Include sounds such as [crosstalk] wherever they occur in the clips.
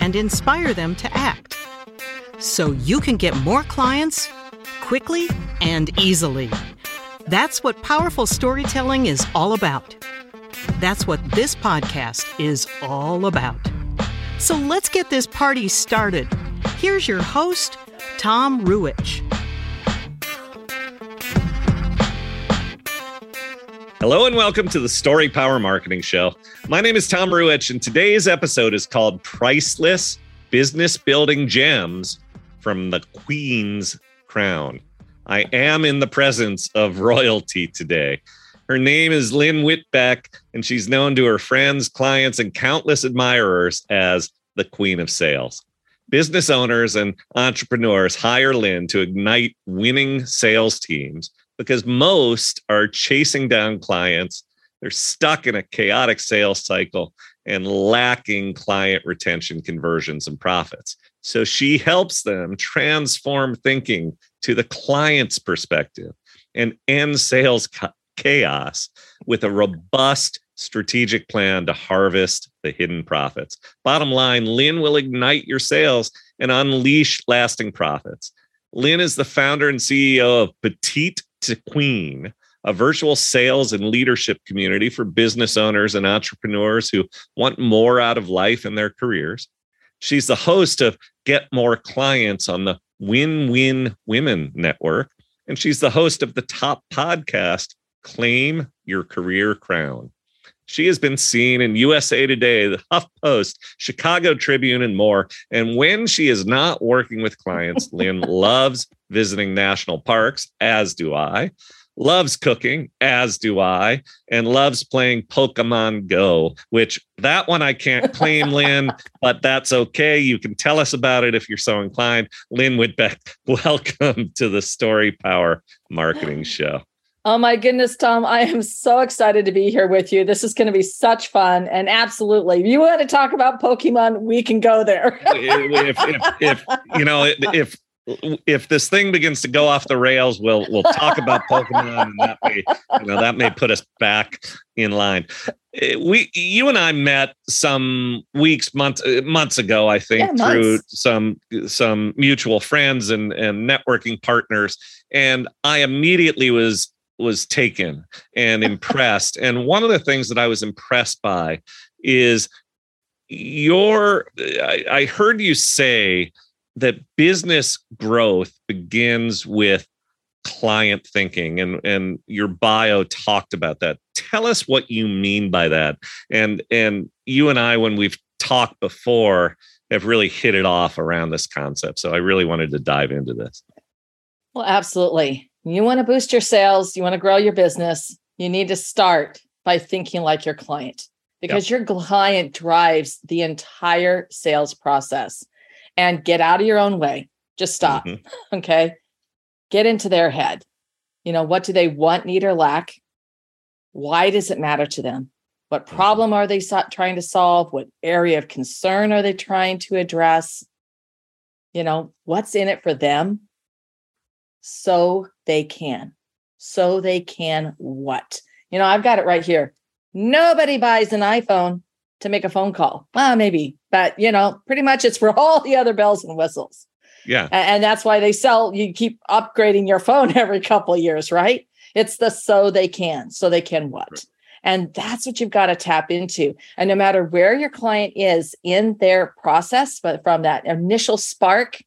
and inspire them to act so you can get more clients quickly and easily. That's what powerful storytelling is all about. That's what this podcast is all about. So let's get this party started. Here's your host, Tom Ruwitch. Hello and welcome to the Story Power Marketing Show. My name is Tom Ruwitch, and today's episode is called Priceless Business Building Gems from the Queen's Crown. I am in the presence of royalty today. Her name is Lynn Whitbeck, and she's known to her friends, clients, and countless admirers as the Queen of Sales. Business owners and entrepreneurs hire Lynn to ignite winning sales teams because most are chasing down clients. They're stuck in a chaotic sales cycle and lacking client retention, conversions, and profits. So she helps them transform thinking to the client's perspective and end sales chaos with a robust strategic plan to harvest the hidden profits. Bottom line, Lynn will ignite your sales and unleash lasting profits. Lynn is the founder and CEO of Petite to Queen, a virtual sales and leadership community for business owners and entrepreneurs who want more out of life and their careers. She's the host of Get More Clients on the Win Win Women Network. And she's the host of the top podcast, Claim Your Career Crown. She has been seen in USA Today, the HuffPost, Chicago Tribune, and more. And when she is not working with clients, Lynn [laughs] loves visiting national parks, as do I loves cooking, as do I, and loves playing Pokemon Go, which that one I can't claim, Lynn, [laughs] but that's okay. You can tell us about it if you're so inclined. Lynn Whitbeck, [laughs] welcome to the Story Power Marketing [gasps] Show. Oh my goodness, Tom. I am so excited to be here with you. This is going to be such fun. And absolutely, if you want to talk about Pokemon, we can go there. if, if, if, you know, if if this thing begins to go off the rails, we'll we'll talk about Pokemon, and that may you know that may put us back in line. Eh, we you and I met some weeks months eh, months ago, I think, yeah, through some some mutual friends and and networking partners, and I immediately was was taken and impressed. and one of the things that I was impressed by is your I, I heard you say that business growth begins with client thinking and and your bio talked about that. Tell us what you mean by that. And and you and i when we've talked before have really hit it off around this concept. So i really wanted to dive into this. Well absolutely you want to boost your sales you want to grow your business you need to start by thinking like your client because yep. your client drives the entire sales process and get out of your own way. Just stop. Mm-hmm. [laughs] Okay. Get into their head. You know, what do they want, need, or lack? Why does it matter to them? What mm-hmm. problem are they so- trying to solve? What area of concern are they trying to address? You know, what's in it for them? So they can. So they can what? You know, I've got it right here. Nobody buys an iPhone to make a phone call. Well, maybe, but you know, pretty much it's for [laughs] all the other bells and whistles. Yeah. And, that's why they sell, you keep upgrading your phone [laughs] every couple years, right? It's the so they can, so they can what? Right. And that's what you've got to tap into. And no matter where your client is in their process, but from that initial spark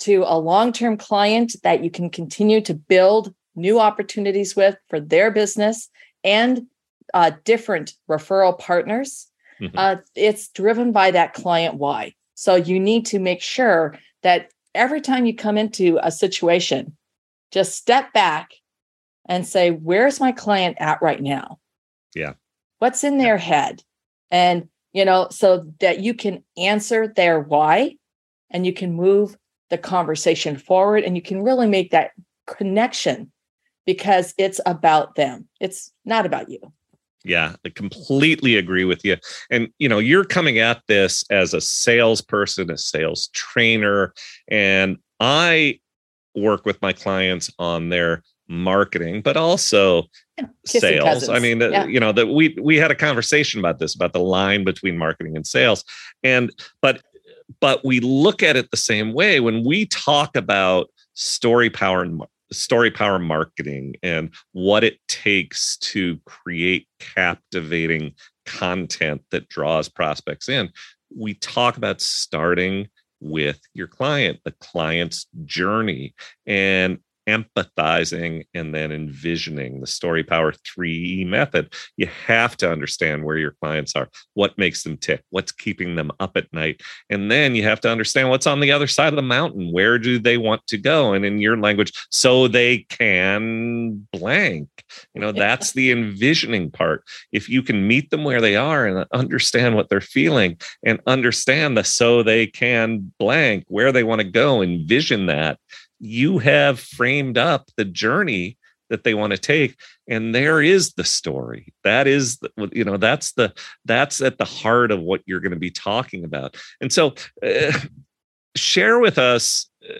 to a long term client that you can continue to build new opportunities with for their business and uh, different referral partners, Mm-hmm. Uh, it's driven by that client why. So you need to make sure that every time you come into a situation, just step back and say, where's my client at right now? Yeah. What's in their head? And you know, so that you can answer their why and you can move the conversation forward and you can really make that connection because it's about them. It's not about you. Yeah, I completely agree with you. And you know, you're coming at this as a salesperson, a sales trainer, and I work with my clients on their marketing, but also sales. Cousins. I mean, yeah. you know, that we we had a conversation about this about the line between marketing and sales. And but but we look at it the same way when we talk about story power and story power marketing and what it takes to create captivating content that draws prospects in. We talk about starting with your client, the client's journey, and empathizing and then envisioning the story power 3e method. You have to understand where your clients are what makes them tick what's keeping them up at night and then you have to understand what's on the other side of the mountain. Where do they want to go? And in your language so they can blank. You know that's the envisioning part. If you can meet them where they are and understand what they're feeling and understand the so they can blank where they want to go envision that you have framed up the journey that they want to take and there is the story. That is you know that's the that's at the heart of what you're going to be talking about. And so uh, share with us uh,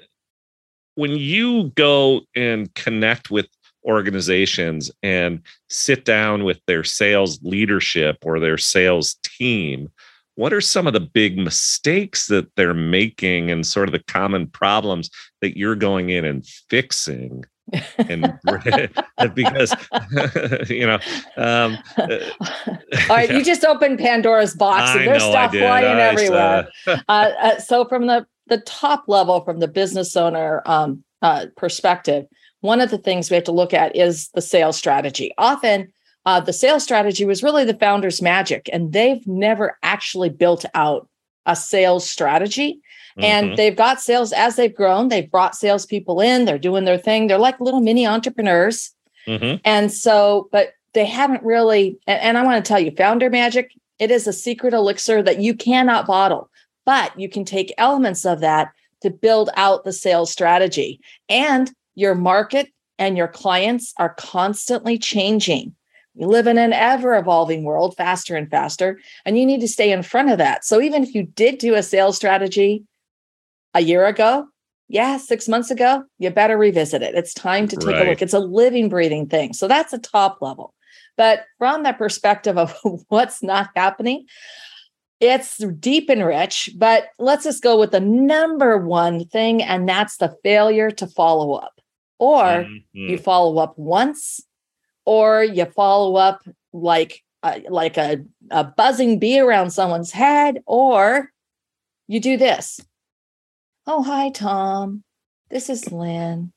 when you go and connect with organizations and sit down with their sales leadership or their sales team what are some of the big mistakes that they're making and sort of the common problems that you're going in and fixing and [laughs] [laughs] because [laughs] you know um, all right yeah. you just opened pandora's box and there's stuff flying I everywhere. uh, uh, so from the the top level from the business owner um, uh, perspective one of the things we have to look at is the sales strategy. Often uh, the sales strategy was really the founder's magic, and they've never actually built out a sales strategy. Mm-hmm. And they've got sales as they've grown. They've brought salespeople in. They're doing their thing. They're like little mini entrepreneurs. Mm-hmm. And so, but they haven't really. And, and I want to tell you, founder magic. It is a secret elixir that you cannot bottle, but you can take elements of that to build out the sales strategy. And your market and your clients are constantly changing. You live in an ever evolving world, faster and faster, and you need to stay in front of that. So even if you did do a sales strategy a year ago, yeah, six months ago, you better revisit it. It's time to take right. a look. It's a living, breathing thing. So that's a top level. But from the perspective of [laughs] what's not happening, it's deep and rich, but let's just go with the number one thing, and that's the failure to follow up. Or mm-hmm. you follow up once or you follow up like uh, like a, a buzzing bee around someone's head, or you do this. Oh, hi, Tom. This is Lynn.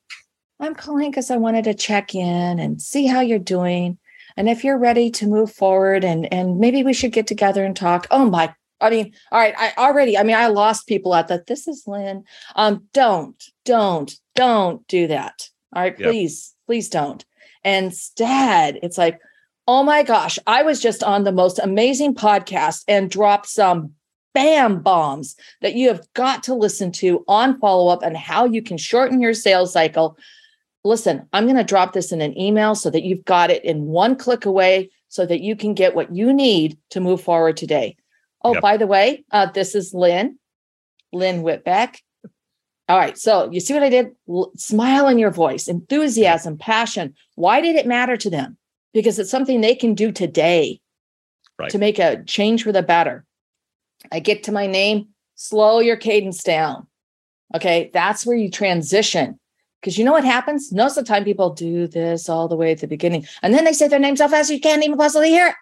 I'm calling because I wanted to check in and see how you're doing. And if you're ready to move forward and and maybe we should get together and talk. Oh my, I mean, all right, I already, I mean, I lost people at that. This is Lynn. Um, don't, don't, don't do that. All right, yep. please, please don't. Instead, it's like, oh my gosh, I was just on the most amazing podcast and dropped some bam bombs that you have got to listen to on follow up and how you can shorten your sales cycle. Listen, I'm going to drop this in an email so that you've got it in one click away so that you can get what you need to move forward today. Oh, yep. by the way, uh, this is Lynn, Lynn Whitbeck. All right. So you see what I did? L- smile in your voice, enthusiasm, passion. Why did it matter to them? Because it's something they can do today right. to make a change for the better. I get to my name, slow your cadence down. Okay. That's where you transition. Because you know what happens? Most of the time, people do this all the way at the beginning. And then they say their name so fast you can't even possibly hear it,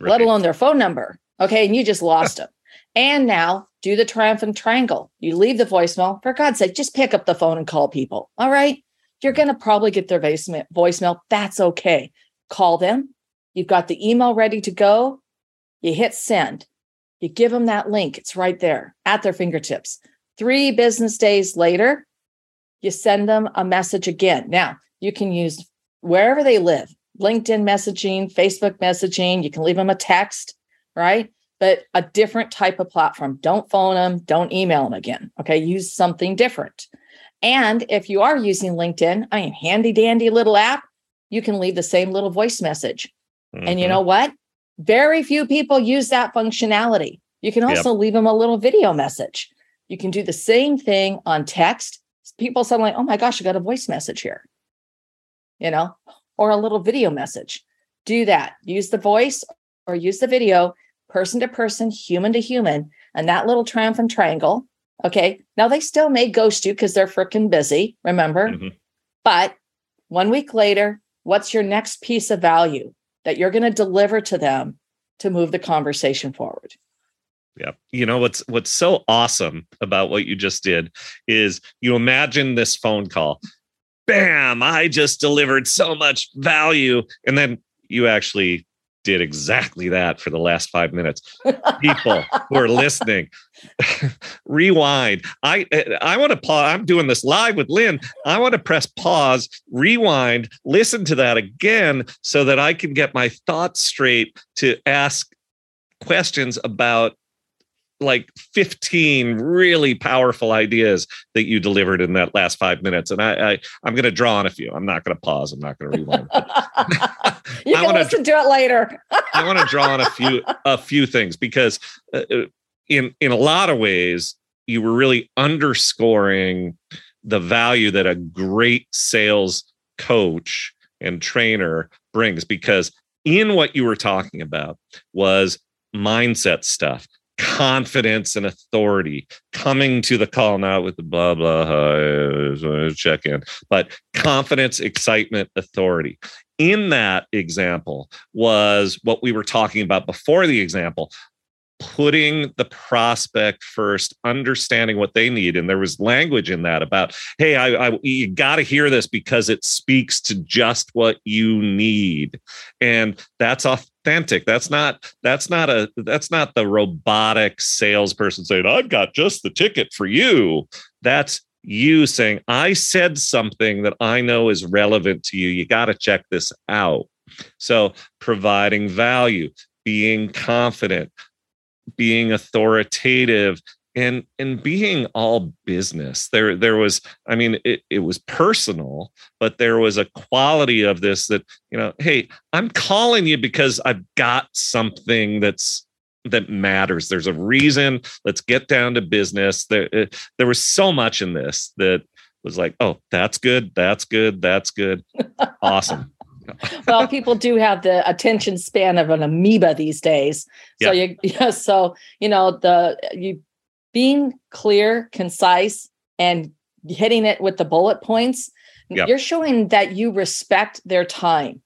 right. let alone their phone number. Okay. And you just lost [laughs] them. And now do the triumphant triangle. You leave the voicemail. For God's sake, just pick up the phone and call people. All right. You're going to probably get their voicemail. That's okay. Call them. You've got the email ready to go. You hit send. You give them that link. It's right there at their fingertips. Three business days later, you send them a message again. Now, you can use wherever they live LinkedIn messaging, Facebook messaging. You can leave them a text, right? But a different type of platform. Don't phone them, don't email them again. Okay. Use something different. And if you are using LinkedIn, I mean, handy dandy little app, you can leave the same little voice message. Mm-hmm. And you mm-hmm. know what? Very few people use that functionality. You can also yep. leave them a little video message. You can do the same thing on text. People suddenly, oh my gosh, I got a voice message here, you know, or a little video message. Do that. Use the voice or use the video, person to person, human to human, and that little triumphant triangle. Okay. Now they still may ghost you because they're freaking busy, remember? Mm-hmm. But one week later, what's your next piece of value that you're going to deliver to them to move the conversation forward? Yeah. You know what's what's so awesome about what you just did is you imagine this phone call. Bam, I just delivered so much value and then you actually did exactly that for the last 5 minutes. People who are listening [laughs] rewind. I I want to pause. I'm doing this live with Lynn. I want to press pause, rewind, listen to that again so that I can get my thoughts straight to ask questions about like 15 really powerful ideas that you delivered in that last five minutes. And I, I am going to draw on a few. I'm not going to pause. I'm not going to rewind. [laughs] you can listen to it later. I want to draw on a few a few things because uh, uh, in in a lot of ways you were really underscoring the value that a great sales coach and trainer brings because in what you were talking about was mindset stuff confidence and authority coming to the call not with the blah blah check in but confidence excitement authority. In that example was what we were talking about before the example putting the prospect first understanding what they need and there was language in that about hey i, I you got to hear this because it speaks to just what you need. And that's authentic. That's not that's not a that's not the robotic salesperson saying i've got just the ticket for you. That's you saying i said something that i know is relevant to you. You got to check this out. So providing value being confident being authoritative and and being all business there there was i mean it, it was personal but there was a quality of this that you know hey i'm calling you because i've got something that's that matters. There's a reason. Let's get down to business. There uh, there was so much in this that was like oh that's good that's good that's good. Awesome. [laughs] [laughs] Well, people do have the attention span of an amoeba these days. So yeah. you [laughs] yeah, so you know the you being clear, concise, and hitting it with the bullet points, yep. you're showing that you respect their time,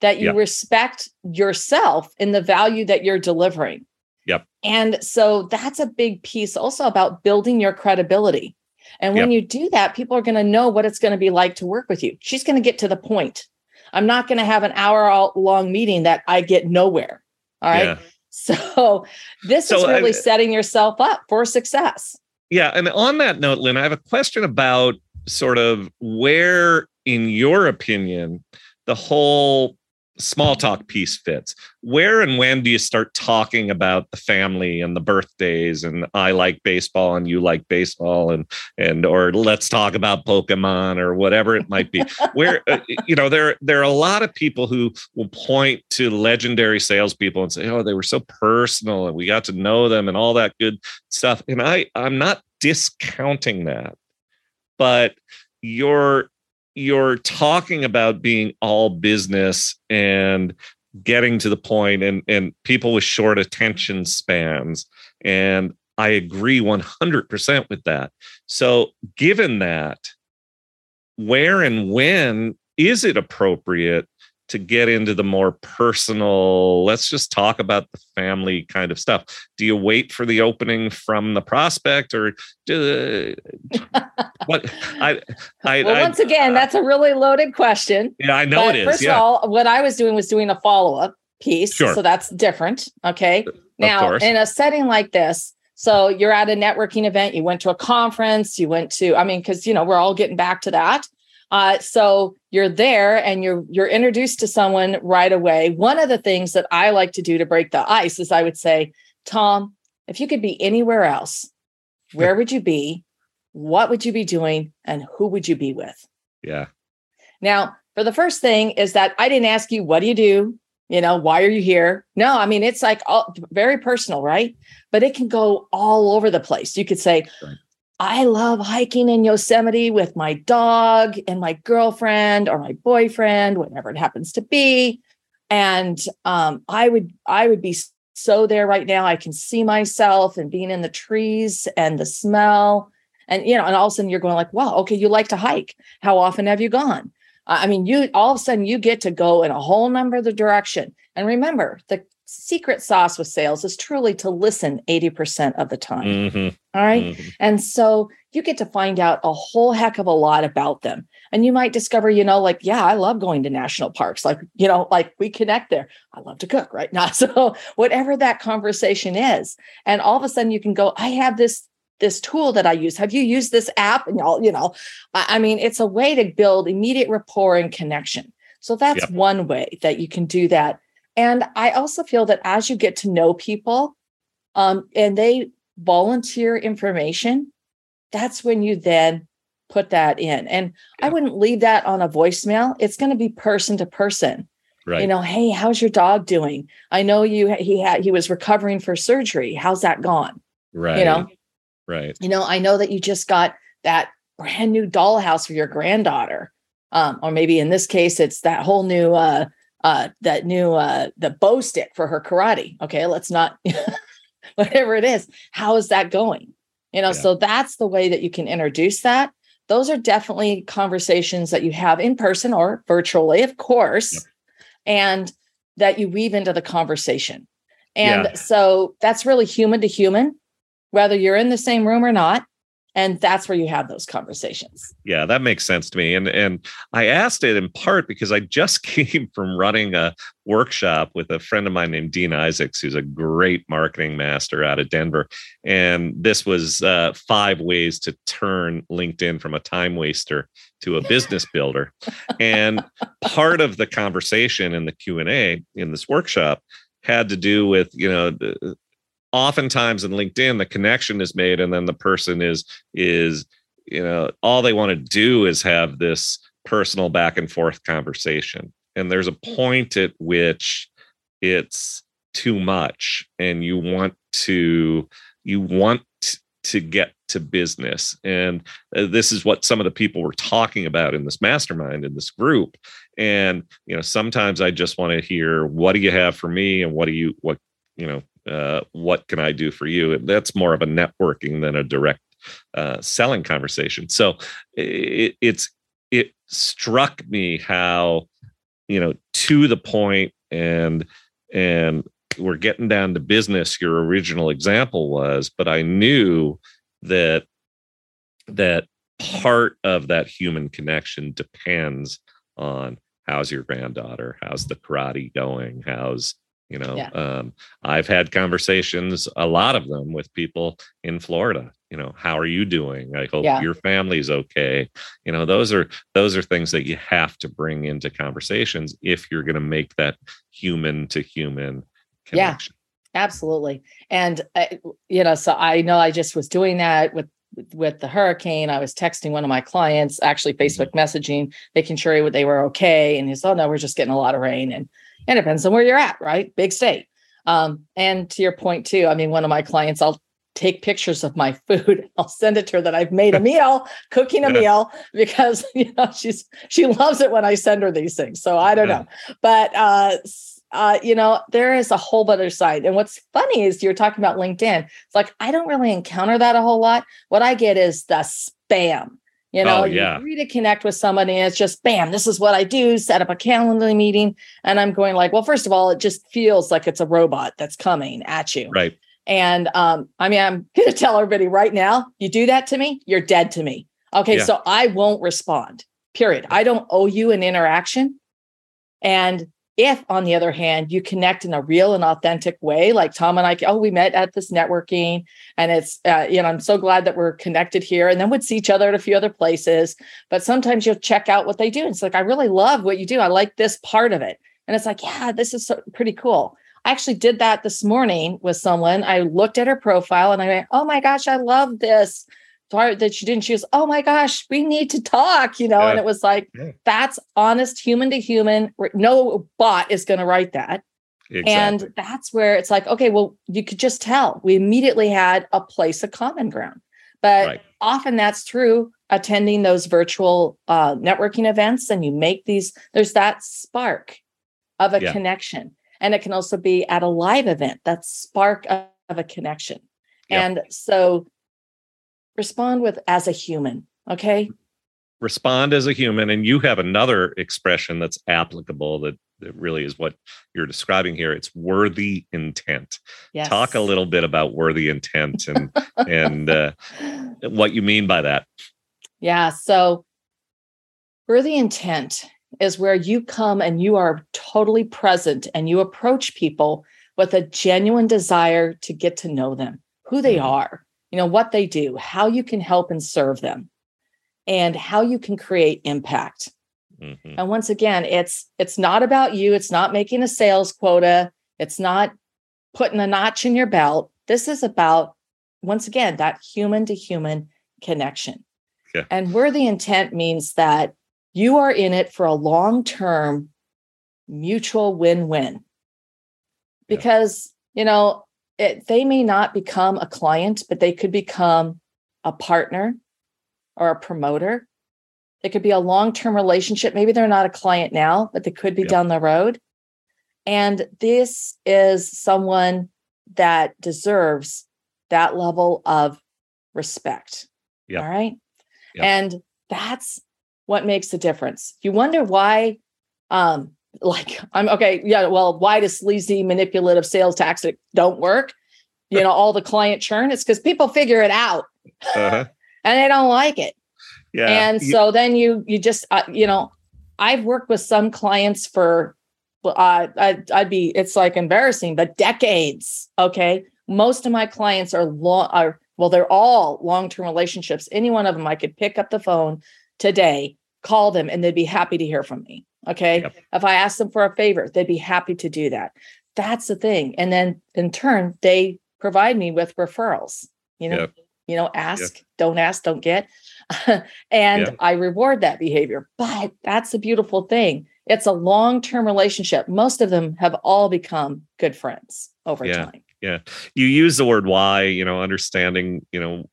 that you yep. respect yourself in the value that you're delivering. Yep. And so that's a big piece also about building your credibility. And when yep. you do that, people are going to know what it's going to be like to work with you. She's going to get to the point. I'm not going to have an hour long meeting that I get nowhere. All right. Yeah. So [laughs] this so is really I, setting yourself up for success. Yeah. And on that note, Lynn, I have a question about sort of where, in your opinion, the whole small talk piece fits. Where and when do you start talking about the family and the birthdays and I like baseball and you like baseball and and or let's talk about Pokemon or whatever it might be. [laughs] Where uh, you know there there are a lot of people who will point to legendary salespeople and say, oh, they were so personal and we got to know them and all that good stuff. And I I'm not discounting that, but you're you're talking about being all business and getting to the point and and people with short attention spans and I agree 100% with that. So given that where and when is it appropriate to get into the more personal let's just talk about the family kind of stuff. Do you wait for the opening from the prospect or do, [laughs] what i i well, once I, again uh, that's a really loaded question. Yeah i know it is first yeah. of all what i was doing was doing a follow-up piece sure. so that's different okay? Now in a setting like this so you're at a networking event you went to a conference you went to i mean because you know we're all getting back to that uh, so you're there and you're you're introduced to someone right away. One of the things that I like to do to break the ice is I would say, Tom, if you could be anywhere else, [laughs] where would you be? What would you be doing? And who would you be with? Yeah. Now, for the first thing is that I didn't ask you, what do you do? You know, why are you here? No, I mean, it's like all, very personal, right? But it can go all over the place. You could say, right. I love hiking in Yosemite with my dog and my girlfriend or my boyfriend, whatever it happens to be. And um, I would, I would be so there right now. I can see myself and being in the trees and the smell. And you know, and all of a sudden you're going like, wow, okay, you like to hike. How often have you gone? I mean, you all of a sudden you get to go in a whole number of the direction. And remember, the secret sauce with sales is truly to listen 80% of the time. Mm-hmm. All right? mm-hmm. And so you get to find out a whole heck of a lot about them. And you might discover, you know, like, yeah, I love going to national parks. Like, you know, like we connect there. I love to cook, right? [laughs] Now, so whatever that conversation is. And all of a sudden you can go, I have this this tool that I use. Have you used this app? And y'all, you know, I, I mean, it's a way to build immediate rapport and connection. So that's yep. one way that you can do that. And I also feel that as you get to know people um, and they volunteer information, that's when you then put that in. And yeah. I wouldn't leave that on a voicemail. It's going to be person to person. Right. You know, hey, how's your dog doing? I know you he had he was recovering for surgery. How's that gone? Right. You know, Right. You know, I know that you just got that brand new dollhouse for your granddaughter. Um, or maybe in this case, it's that whole new uh uh that new uh the bow stick for her karate. Okay, let's not [laughs] whatever it is. How is that going? You know, yeah. so that's the way that you can introduce that. Those are definitely conversations that you have in person or virtually, of course, yep. and that you weave into the conversation. And yeah. so that's really human to human whether you're in the same room or not and that's where you have those conversations. Yeah that makes sense to me. And and i asked it in part because i just [laughs] came from running a workshop with a friend of mine named dean isaacs who's a great marketing master out of denver. And this was uh, five ways to turn linkedin from a time waster to a business [laughs] builder. And part of the conversation in the q&a in this workshop had to do with you know the, oftentimes in linkedin the connection is made and then the person is is you know all they want to do is have this personal back and forth conversation. And there's a point at which it's too much and you want to you want to get to business. And uh, this is what some of the people were talking about in this mastermind in this group. And you know sometimes i just want to hear what do you have for me? And what do you what you know uh, what can I do for you? That's more of a networking than a direct uh, selling conversation. So it, it's it struck me how you know to the point and and we're getting down to business. Your original example was, but I knew that that part of that human connection depends on how's your granddaughter, how's the karate going, how's you know yeah. um, i've had conversations a lot of them with people in florida you know how are you doing i hope yeah. your family's okay you know those are those are things that you have to bring into conversations if you're going to make that human to human connection yeah absolutely and uh, you know so i know i just was doing that with with the hurricane, I was texting one of my clients, actually mm-hmm. Facebook messaging, making sure they were okay. And he's, oh no, we're just getting a lot of rain. And it depends on where you're at, right? Big state. Um, and to your point too, I mean, one of my clients, I'll take pictures of my [laughs] food. I'll send it to her that I've made a [laughs] meal, cooking a yeah. meal, because [laughs] you know she's she loves it when I send her these things. So I don't yeah. know, but uh, uh, you know, there is a whole other side. And what's funny is you're talking about LinkedIn. It's like I don't really encounter that a whole lot. What I get is the spam. You know, oh, yeah. you agree to connect with somebody and it's just bam, this is what I do, set up a calendar meeting. And I'm going like, well, first of all, it just feels like it's a robot that's coming at you. Right. And um, I mean, I'm [laughs] gonna tell everybody right now, you do that to me, you're dead to me. Okay, yeah. so I won't respond. Period. I don't owe you an interaction. And if, on the other hand, you connect in a real and authentic way, like Tom and I, oh, we met at this networking, and it's, uh, you know, I'm so glad that we're connected here, and then we'd see each other at a few other places. But sometimes you'll check out what they do. And It's like, I really love what you do. I like this part of it. And it's like, yeah, this is so, pretty cool. I actually did that this morning with someone. I looked at her profile and I went, "Oh my gosh, I love this." Part that she didn't. She was, "Oh my gosh, we need to talk," you know. Yeah. And it was like, Yeah. that's honest, human to human. No bot is going to write that. Exactly. And that's where it's like, okay, well, you could just tell we immediately had a place of common ground. But Right. often that's through attending those virtual uh, networking events and you make these, there's that spark of a Yeah. connection. And it can also be at a live event, that spark of, of a connection. And so respond with as a human. Okay. respond as a human and you have another expression that's applicable that, that really is what you're describing here it's worthy intent Yes. talk a little bit about worthy intent and [laughs] and uh, what you mean by that Yeah. So, worthy intent is where you come and you are totally present and you approach people with a genuine desire to get to know them, who they Mhm. are, you know, what they do, how you can help and serve them, and how you can create impact. Mhm. And once again, it's it's not about you, it's not making a sales quota, it's not putting a notch in your belt. This is about once again that human to human connection. Yeah. And worthy intent means that you are in it for a long-term mutual win-win. Yeah. Because, you know, it, they may not become a client, but they could become a partner or a promoter. It could be a long term relationship. Maybe they're not a client now, but they could be Yeah. down the road. And this is someone that deserves that level of respect. Yeah. All right. Yeah. And that's what makes the difference. You wonder why, um, like I'm okay, yeah. Well, why does sleazy manipulative sales tactics don't work? You know, all the client churn. It's because people figure it out Uh-huh. [laughs] and they don't like it yeah and so then you you just uh, you know i've worked with some clients for uh I'd, I'd be it's like embarrassing but decades okay most of my clients are long are well they're all long-term relationships any one of them i could pick up the phone today call them and they'd be happy to hear from me okay Yep. if i ask them for a favor they'd be happy to do that that's the thing and then in turn they provide me with referrals you know Yep. you know ask don't ask don't get [laughs] and. I reward that behavior. But that's a beautiful thing. It's a long term relationship. Most of them have all become good friends over Yeah. time. Yeah you use the word why you know understanding you know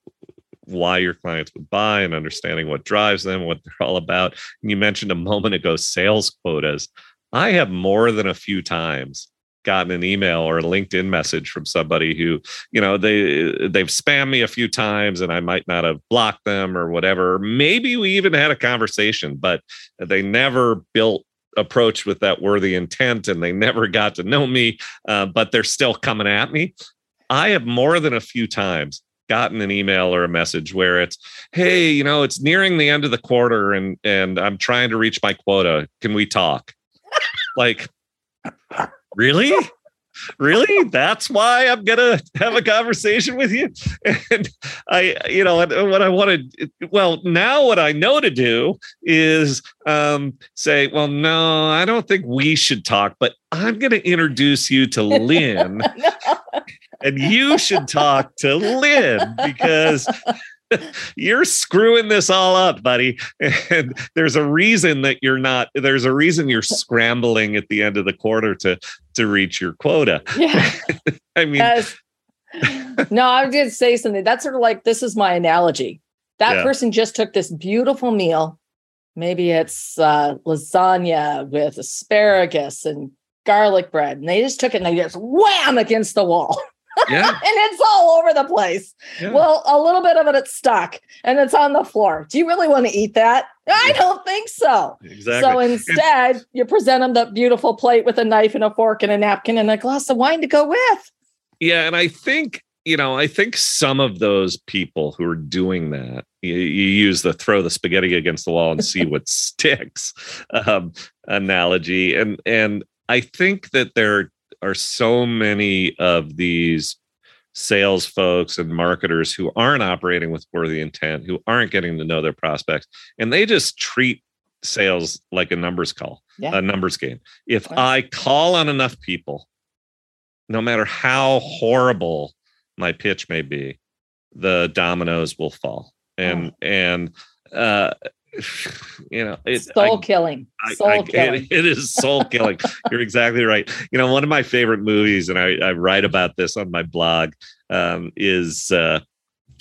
why your clients would buy and understanding what drives them what they're all about. And you mentioned a moment ago sales quotas. I have more than a few times gotten an email or a linkedin message from somebody who you know they they've spammed me a few times and i might not have blocked them or whatever. Maybe we even had a conversation but they never built approach with that worthy intent and they never got to know me uh, but they're still coming at me. I have more than a few times gotten an email or a message where it's, "Hey, you know, it's nearing the end of the quarter, and and I'm trying to reach my quota. Can we talk?" like, really? Really? That's why I'm gonna have a conversation with you. And I, you know, what I wanted, well, now what I know to do is um, say, well, no, I don't think we should talk, but I'm going to introduce you to Lynn, [laughs] and you should talk to Lynn because you're screwing this all up, buddy. And there's a reason that you're not. There's a reason you're [laughs] scrambling at the end of the quarter to to reach your quota. yeah. [laughs] I mean, no, I did say something. That's sort of like this is my analogy. That Yeah. person just took this beautiful meal. Maybe it's uh, lasagna with asparagus and garlic bread, and they just took it and they just wham against the wall, [laughs] yeah, [laughs] and it's all over the place. yeah. Well, a little bit of it it's stuck and it's on the floor. Do you really want to eat that? I don't think so. exactly. So instead, you present them the beautiful plate with a knife and a fork and a napkin and a glass of wine to go with. Yeah, and I think you know, I think some of those people who are doing that, you, you use the throw the spaghetti against the wall and see what sticks [laughs] um, analogy, and and I think that there are so many of these sales folks and marketers who aren't operating with worthy intent, who aren't getting to know their prospects, and they just treat sales like a numbers call, Yeah. a numbers game. If. I call on enough people no matter how horrible my pitch may be, the dominoes will fall. And oh. and uh [laughs] you know it's soul I, killing. Soul I, I, [laughs] killing it, it is soul killing. [laughs] You're exactly right. You know one of my favorite movies and i, I write about this on my blog um, is uh,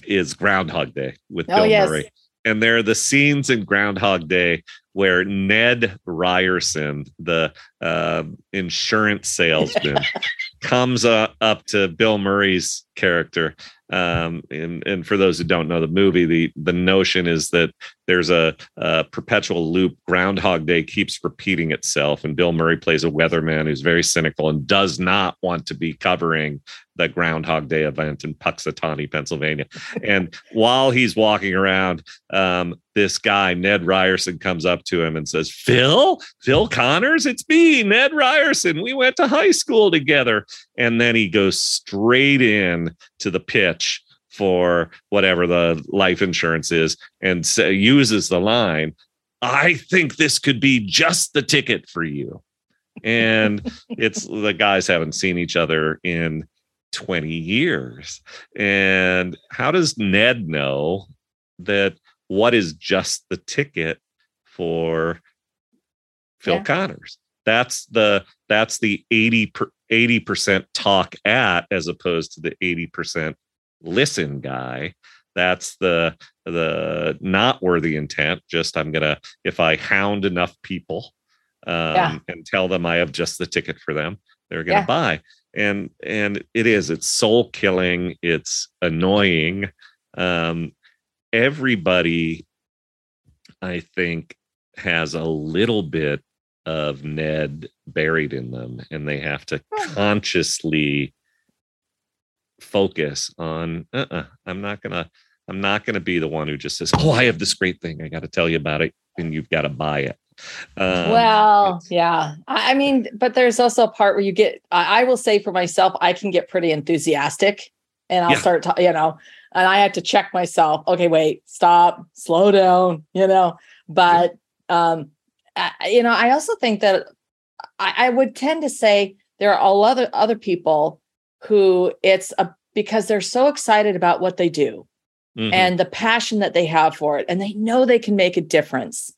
is groundhog day with oh, bill yes. murray. And there are the scenes in groundhog day where Ned Ryerson, the uh, insurance salesman, comes uh, up to Bill Murray's character. Um, and, and for those who don't know the movie, the, the notion is that there's a, a perpetual loop. Groundhog Day keeps repeating itself. And Bill Murray plays a weatherman who's very cynical and does not want to be covering the Groundhog Day event in Punxsutawney, Pennsylvania. And while he's walking around, um, this guy, Ned Ryerson, comes up to him and says, Phil, Phil Connors, it's me, Ned Ryerson. We went to high school together. And then he goes straight in to the pitch for whatever the life insurance is and uses the line, I think this could be just the ticket for you. And it's the guys haven't seen each other in 20 years. And how does Ned know that what is just the ticket for Phil yeah. Connors? That's the that's the 80 per, 80% talk at as opposed to the 80% listen guy. That's the the not worthy intent. Just I'm gonna if I hound enough people um, yeah. and tell them I have just the ticket for them, they're gonna yeah. buy and and it is it's soul killing it's annoying um everybody i think has a little bit of ned buried in them and they have to consciously focus on uh-uh, i'm not gonna i'm not gonna be the one who just says oh i have this great thing i gotta tell you about it and you've got to buy it um, well, yeah. I mean, but there's also a part where you get, I, will say for myself, I can get pretty enthusiastic and I'll yeah. start, to, you know, and I have to check myself. Okay, wait, stop, slow down, you know. But, um, I, you know, I also think that I, I would tend to say there are all other other people who it's a because they're so excited about what they do mm-hmm. and the passion that they have for it and they know they can make a difference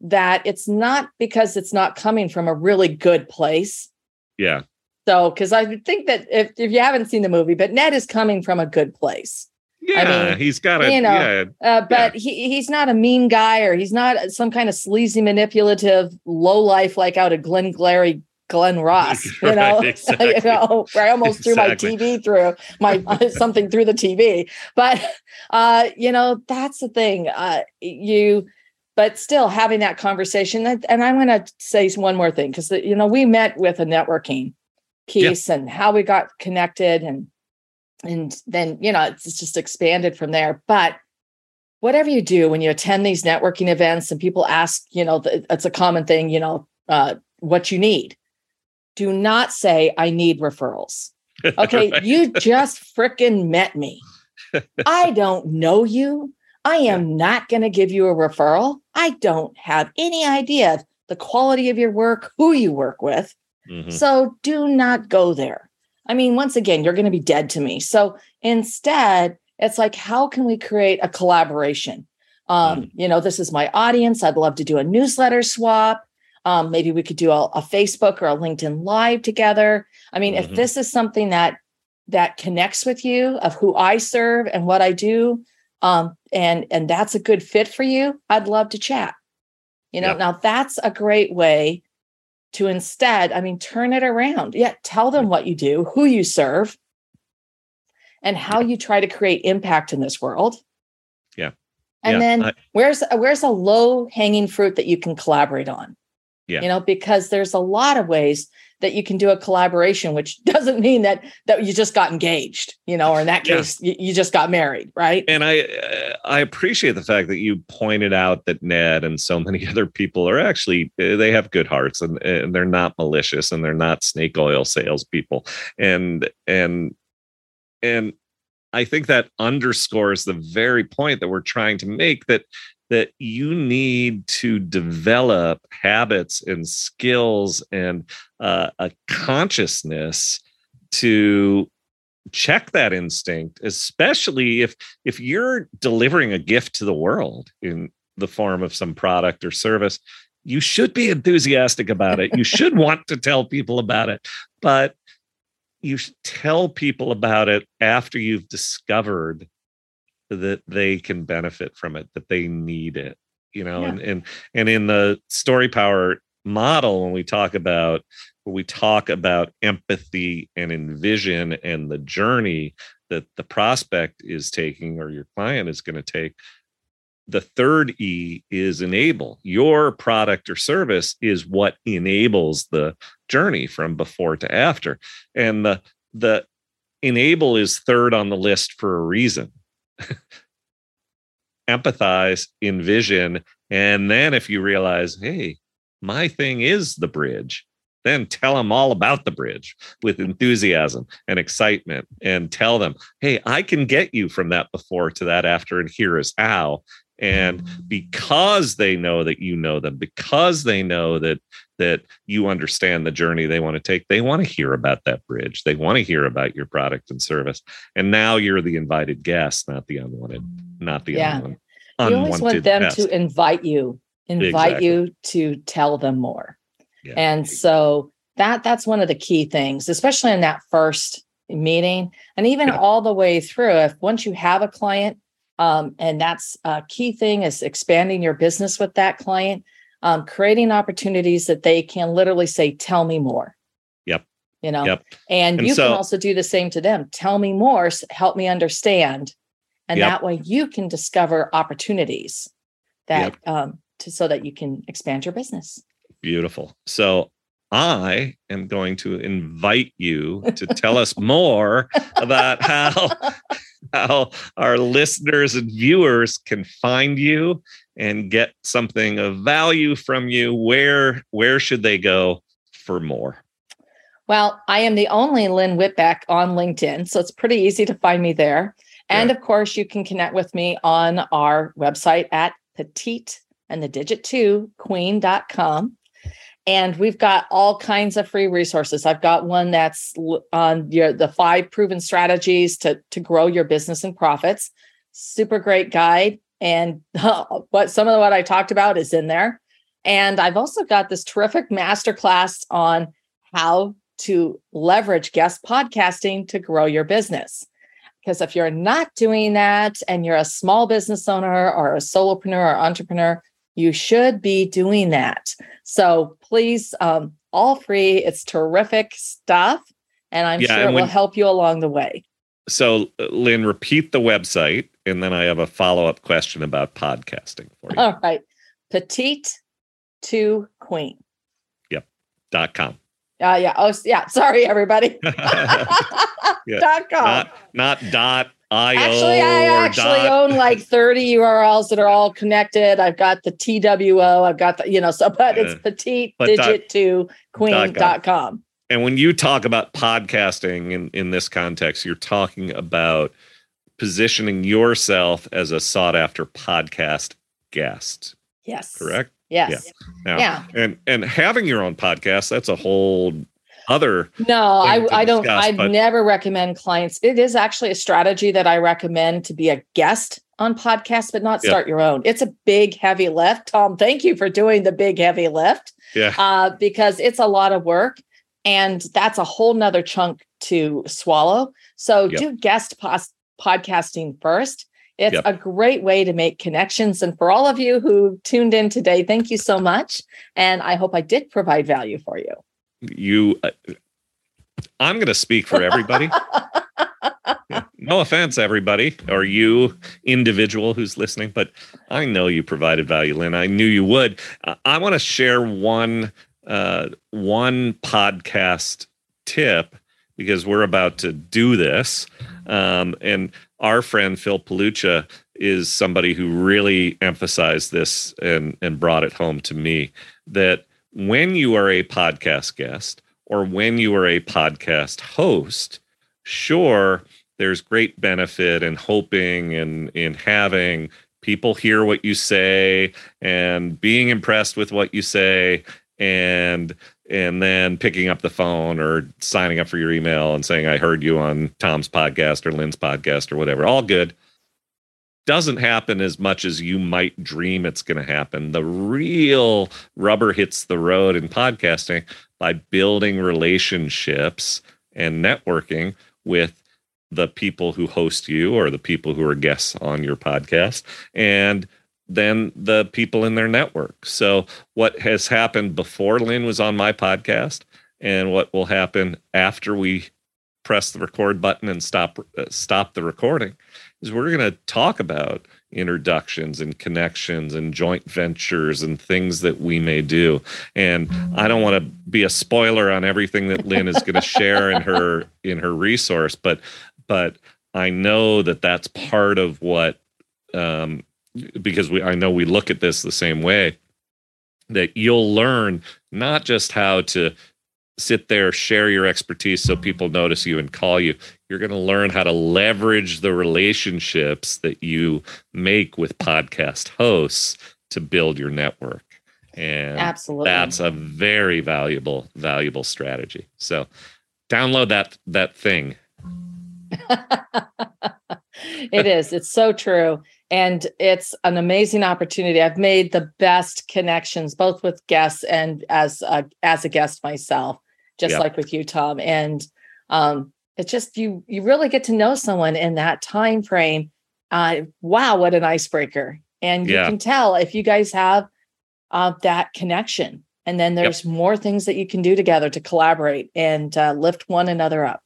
that it's not because it's not coming from a really good place. Yeah. So, because I think that if, if you haven't seen the movie, but Ned is coming from a good place. Yeah, I mean, he's got a, you know, yeah, uh, but yeah. he he's not a mean guy or he's not some kind of sleazy, manipulative low life like out of Glengarry, Glen Ross. [laughs] You know, [laughs] exactly. you know, where I almost exactly. threw my TV through [laughs] my something through the TV. But uh, you know, that's the thing. Uh, you but still having that conversation. And I'm going to say one more thing because you know we met with a networking piece yeah. and how we got connected, and and then you know it's just expanded from there. But whatever you do when you attend these networking events and people ask, you know, it's a common thing, you know, uh, what you need. Do not say I need referrals. [laughs] Okay, right. you just freaking met me. I [laughs] don't know you. I am not going to give you a referral. I don't have any idea of the quality of your work, who you work with. Mm-hmm. So do not go there. I mean, once again, you're going to be dead to me. So instead, it's like, how can we create a collaboration? Um, mm-hmm. You know, this is my audience. I'd love to do a newsletter swap. Um, maybe we could do a, a, Facebook or a LinkedIn Live together. I mean, mm-hmm. if this is something that that connects with you of who I serve and what I do, um, and and that's a good fit for you, I'd love to chat. You know, now that's a great way to instead, I mean, turn it around. Yeah, tell them mm. what you do, who you serve, and how you try to create impact in this world. Yeah. And yeah, then I, where's where's a low hanging fruit that you can collaborate on? Yeah. You know, because there's a lot of ways that you can do a collaboration, which [laughs] doesn't mean that that you just got engaged, you know, or in that case, yeah. you, you, just got married, right? And I uh, I appreciate the fact that you pointed out that Ned and so many [laughs] other people are actually uh, they have good hearts and, and they're not malicious and they're not snake oil salespeople, and and and I think that underscores the very point that we're trying to make that that you need to develop habits and skills and uh, a consciousness to check that instinct especially if if you're delivering a gift to the world in the form of some product or service you should be enthusiastic about it. You [laughs] should want to tell people about it but you should tell people about it after you've discovered that they can benefit from it that they need it you know yeah. and and and in the story power model when we talk about when we talk about empathy and envision and the journey that the prospect is taking or your client is going to take the third e is enable. Your product or service is what enables the journey from before to after. And the the enable is third on the list for a reason [laughs] empathize envision and then if you realize hey my thing is the bridge then tell them all about the bridge with enthusiasm and excitement and tell them hey i can get you from that before to that after and here is how. And mm. because they know that you know them because they know that that you understand the journey they want to take they want to hear about that bridge they want to hear about your product and service and now you're the invited guest not the unwanted not the yeah. unwanted you always want them guest. to invite you invite exactly. you to tell them more yeah. and so that that's one of the key things especially in that first meeting and even yeah. all the way through if once you have a client um, and that's a key thing is expanding your business with that client um, creating opportunities that they can literally say tell me more. Yep. You know? Yep. and, and you so, can also do the same to them. Tell me more help me understand. And yep. that way you can discover opportunities that yep. um, to so that you can expand your business. Beautiful. So I am going to invite you to [laughs] tell us more about [laughs] how how our listeners and viewers can find you and get something of value from you. Where where should they go for more? Well, I am the only Lynn Whitbeck on LinkedIn, so it's pretty easy to find me there. And of course, you can connect with me on our website at petite and the digit two queen.com. And we've got all kinds of free resources. I've got one that's on your the five proven strategies to, to grow your business and profits. Super great guide. And [laughs] what some of what I talked about is in there. And I've also got this terrific masterclass on how to leverage guest podcasting to grow your business. Because if you're not doing that and you're a small business owner or a solopreneur or entrepreneur, you should be doing that. So please, um, all free. It's terrific stuff. And I'm yeah, sure and it when, will help you along the way. So, Lynn, repeat the website. And then I have a follow up question about podcasting for you. All right. Petite to Queen. Yep. Dot com. Uh, yeah. Oh, yeah. Sorry, everybody. [laughs] [laughs] yeah. Dot com. Not, not dot IO actually, I actually own like 30 URLs that are all connected. I've got the TWO, I've got the, you know, so but it's petite digit to queen.com. And when you talk about podcasting in, in this context, you're talking about positioning yourself as a sought after podcast guest. Yes. Correct? Yes. Yeah. Now, yeah. And and having your own podcast, that's a whole other no i i don't discuss, i but... never recommend clients it is actually a strategy that i recommend to be a guest on podcasts but not start your own it's a big heavy lift tom thank you for doing the big heavy lift yeah uh, because it's a lot of work and that's a whole nother chunk to swallow so yep. do guest pos- podcasting first it's yep. a great way to make connections. And for all of you who tuned in today, thank you so much. And I hope I did provide value for you you uh, i'm going to speak for everybody [laughs] no offense everybody or you individual who's listening but i know you provided value lynn i knew you would uh, i want to share one uh, one podcast tip because we're about to do this um, and our friend phil palucha is somebody who really emphasized this and and brought it home to me that when you are a podcast guest or when you are a podcast host, sure, there's great benefit in hoping and in having people hear what you say and being impressed with what you say and and then picking up the phone or signing up for your email and saying, I heard you on Tom's podcast or Lynn's podcast or whatever. All good. Doesn't happen as much as you might dream it's going to happen. The real rubber hits the road in podcasting by building relationships and networking with the people who host you or the people who are guests on your podcast and then the people in their network. So what has happened before Lynn was on my podcast and what will happen after we press the record button and stop uh, stop the recording is we're going to talk about introductions and connections and joint ventures and things that we may do. And I don't want to be a spoiler on everything that Lynn is going to share in her in her resource, but but I know that that's part of what um, because we I know we look at this the same way that you'll learn not just how to sit there share your expertise so people notice you and call you you're going to learn how to leverage the relationships that you make with podcast hosts to build your network and Absolutely. that's a very valuable valuable strategy so download that that thing [laughs] it is. It's so true. And it's an amazing opportunity. I've made the best connections, both with guests and as a, as a guest myself, just Yeah. like with you, Tom. And um, it's just you you really get to know someone in that time frame. Uh, wow, what an icebreaker! And you Yeah. can tell if you guys have uh, that connection. And then there's more things that you can do together to collaborate and uh, lift one another up.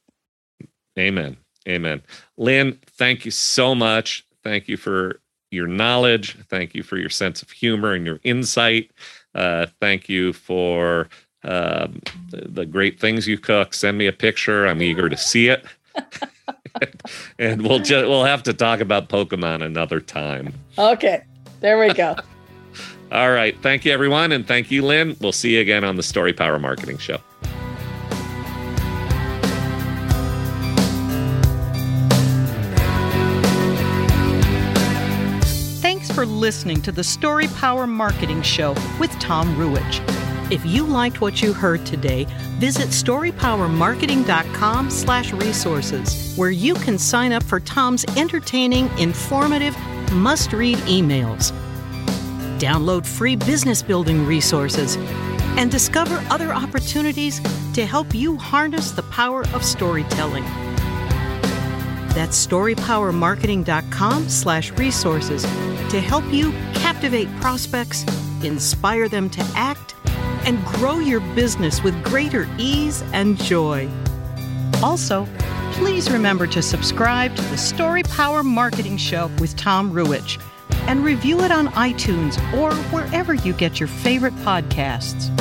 Amen. Amen. Lynn, thank you so much. Thank you for your knowledge. Thank you for your sense of humor and your insight. Uh, thank you for um, the, the great things you cook. Send me a picture. I'm eager to see it. [laughs] and we'll just we'll have to talk about Pokemon another time. Okay, there we go. [laughs] All right. Thank you, everyone, and thank you, Lynn. We'll see you again on the Story Power Marketing Show. For listening to the Story Power Marketing Show with Tom Ruwitch. If you liked what you heard today, visit storypowermarketing.com slash resources, where you can sign up for Tom's entertaining, informative, must-read emails. Download free business building resources and discover other opportunities to help you harness the power of storytelling. That's storypowermarketing.com slash resources to help you captivate prospects, inspire them to act, and grow your business with greater ease and joy. Also, please remember to subscribe to the Story Power Marketing Show with Tom Ruwitch and review it on iTunes or wherever you get your favorite podcasts.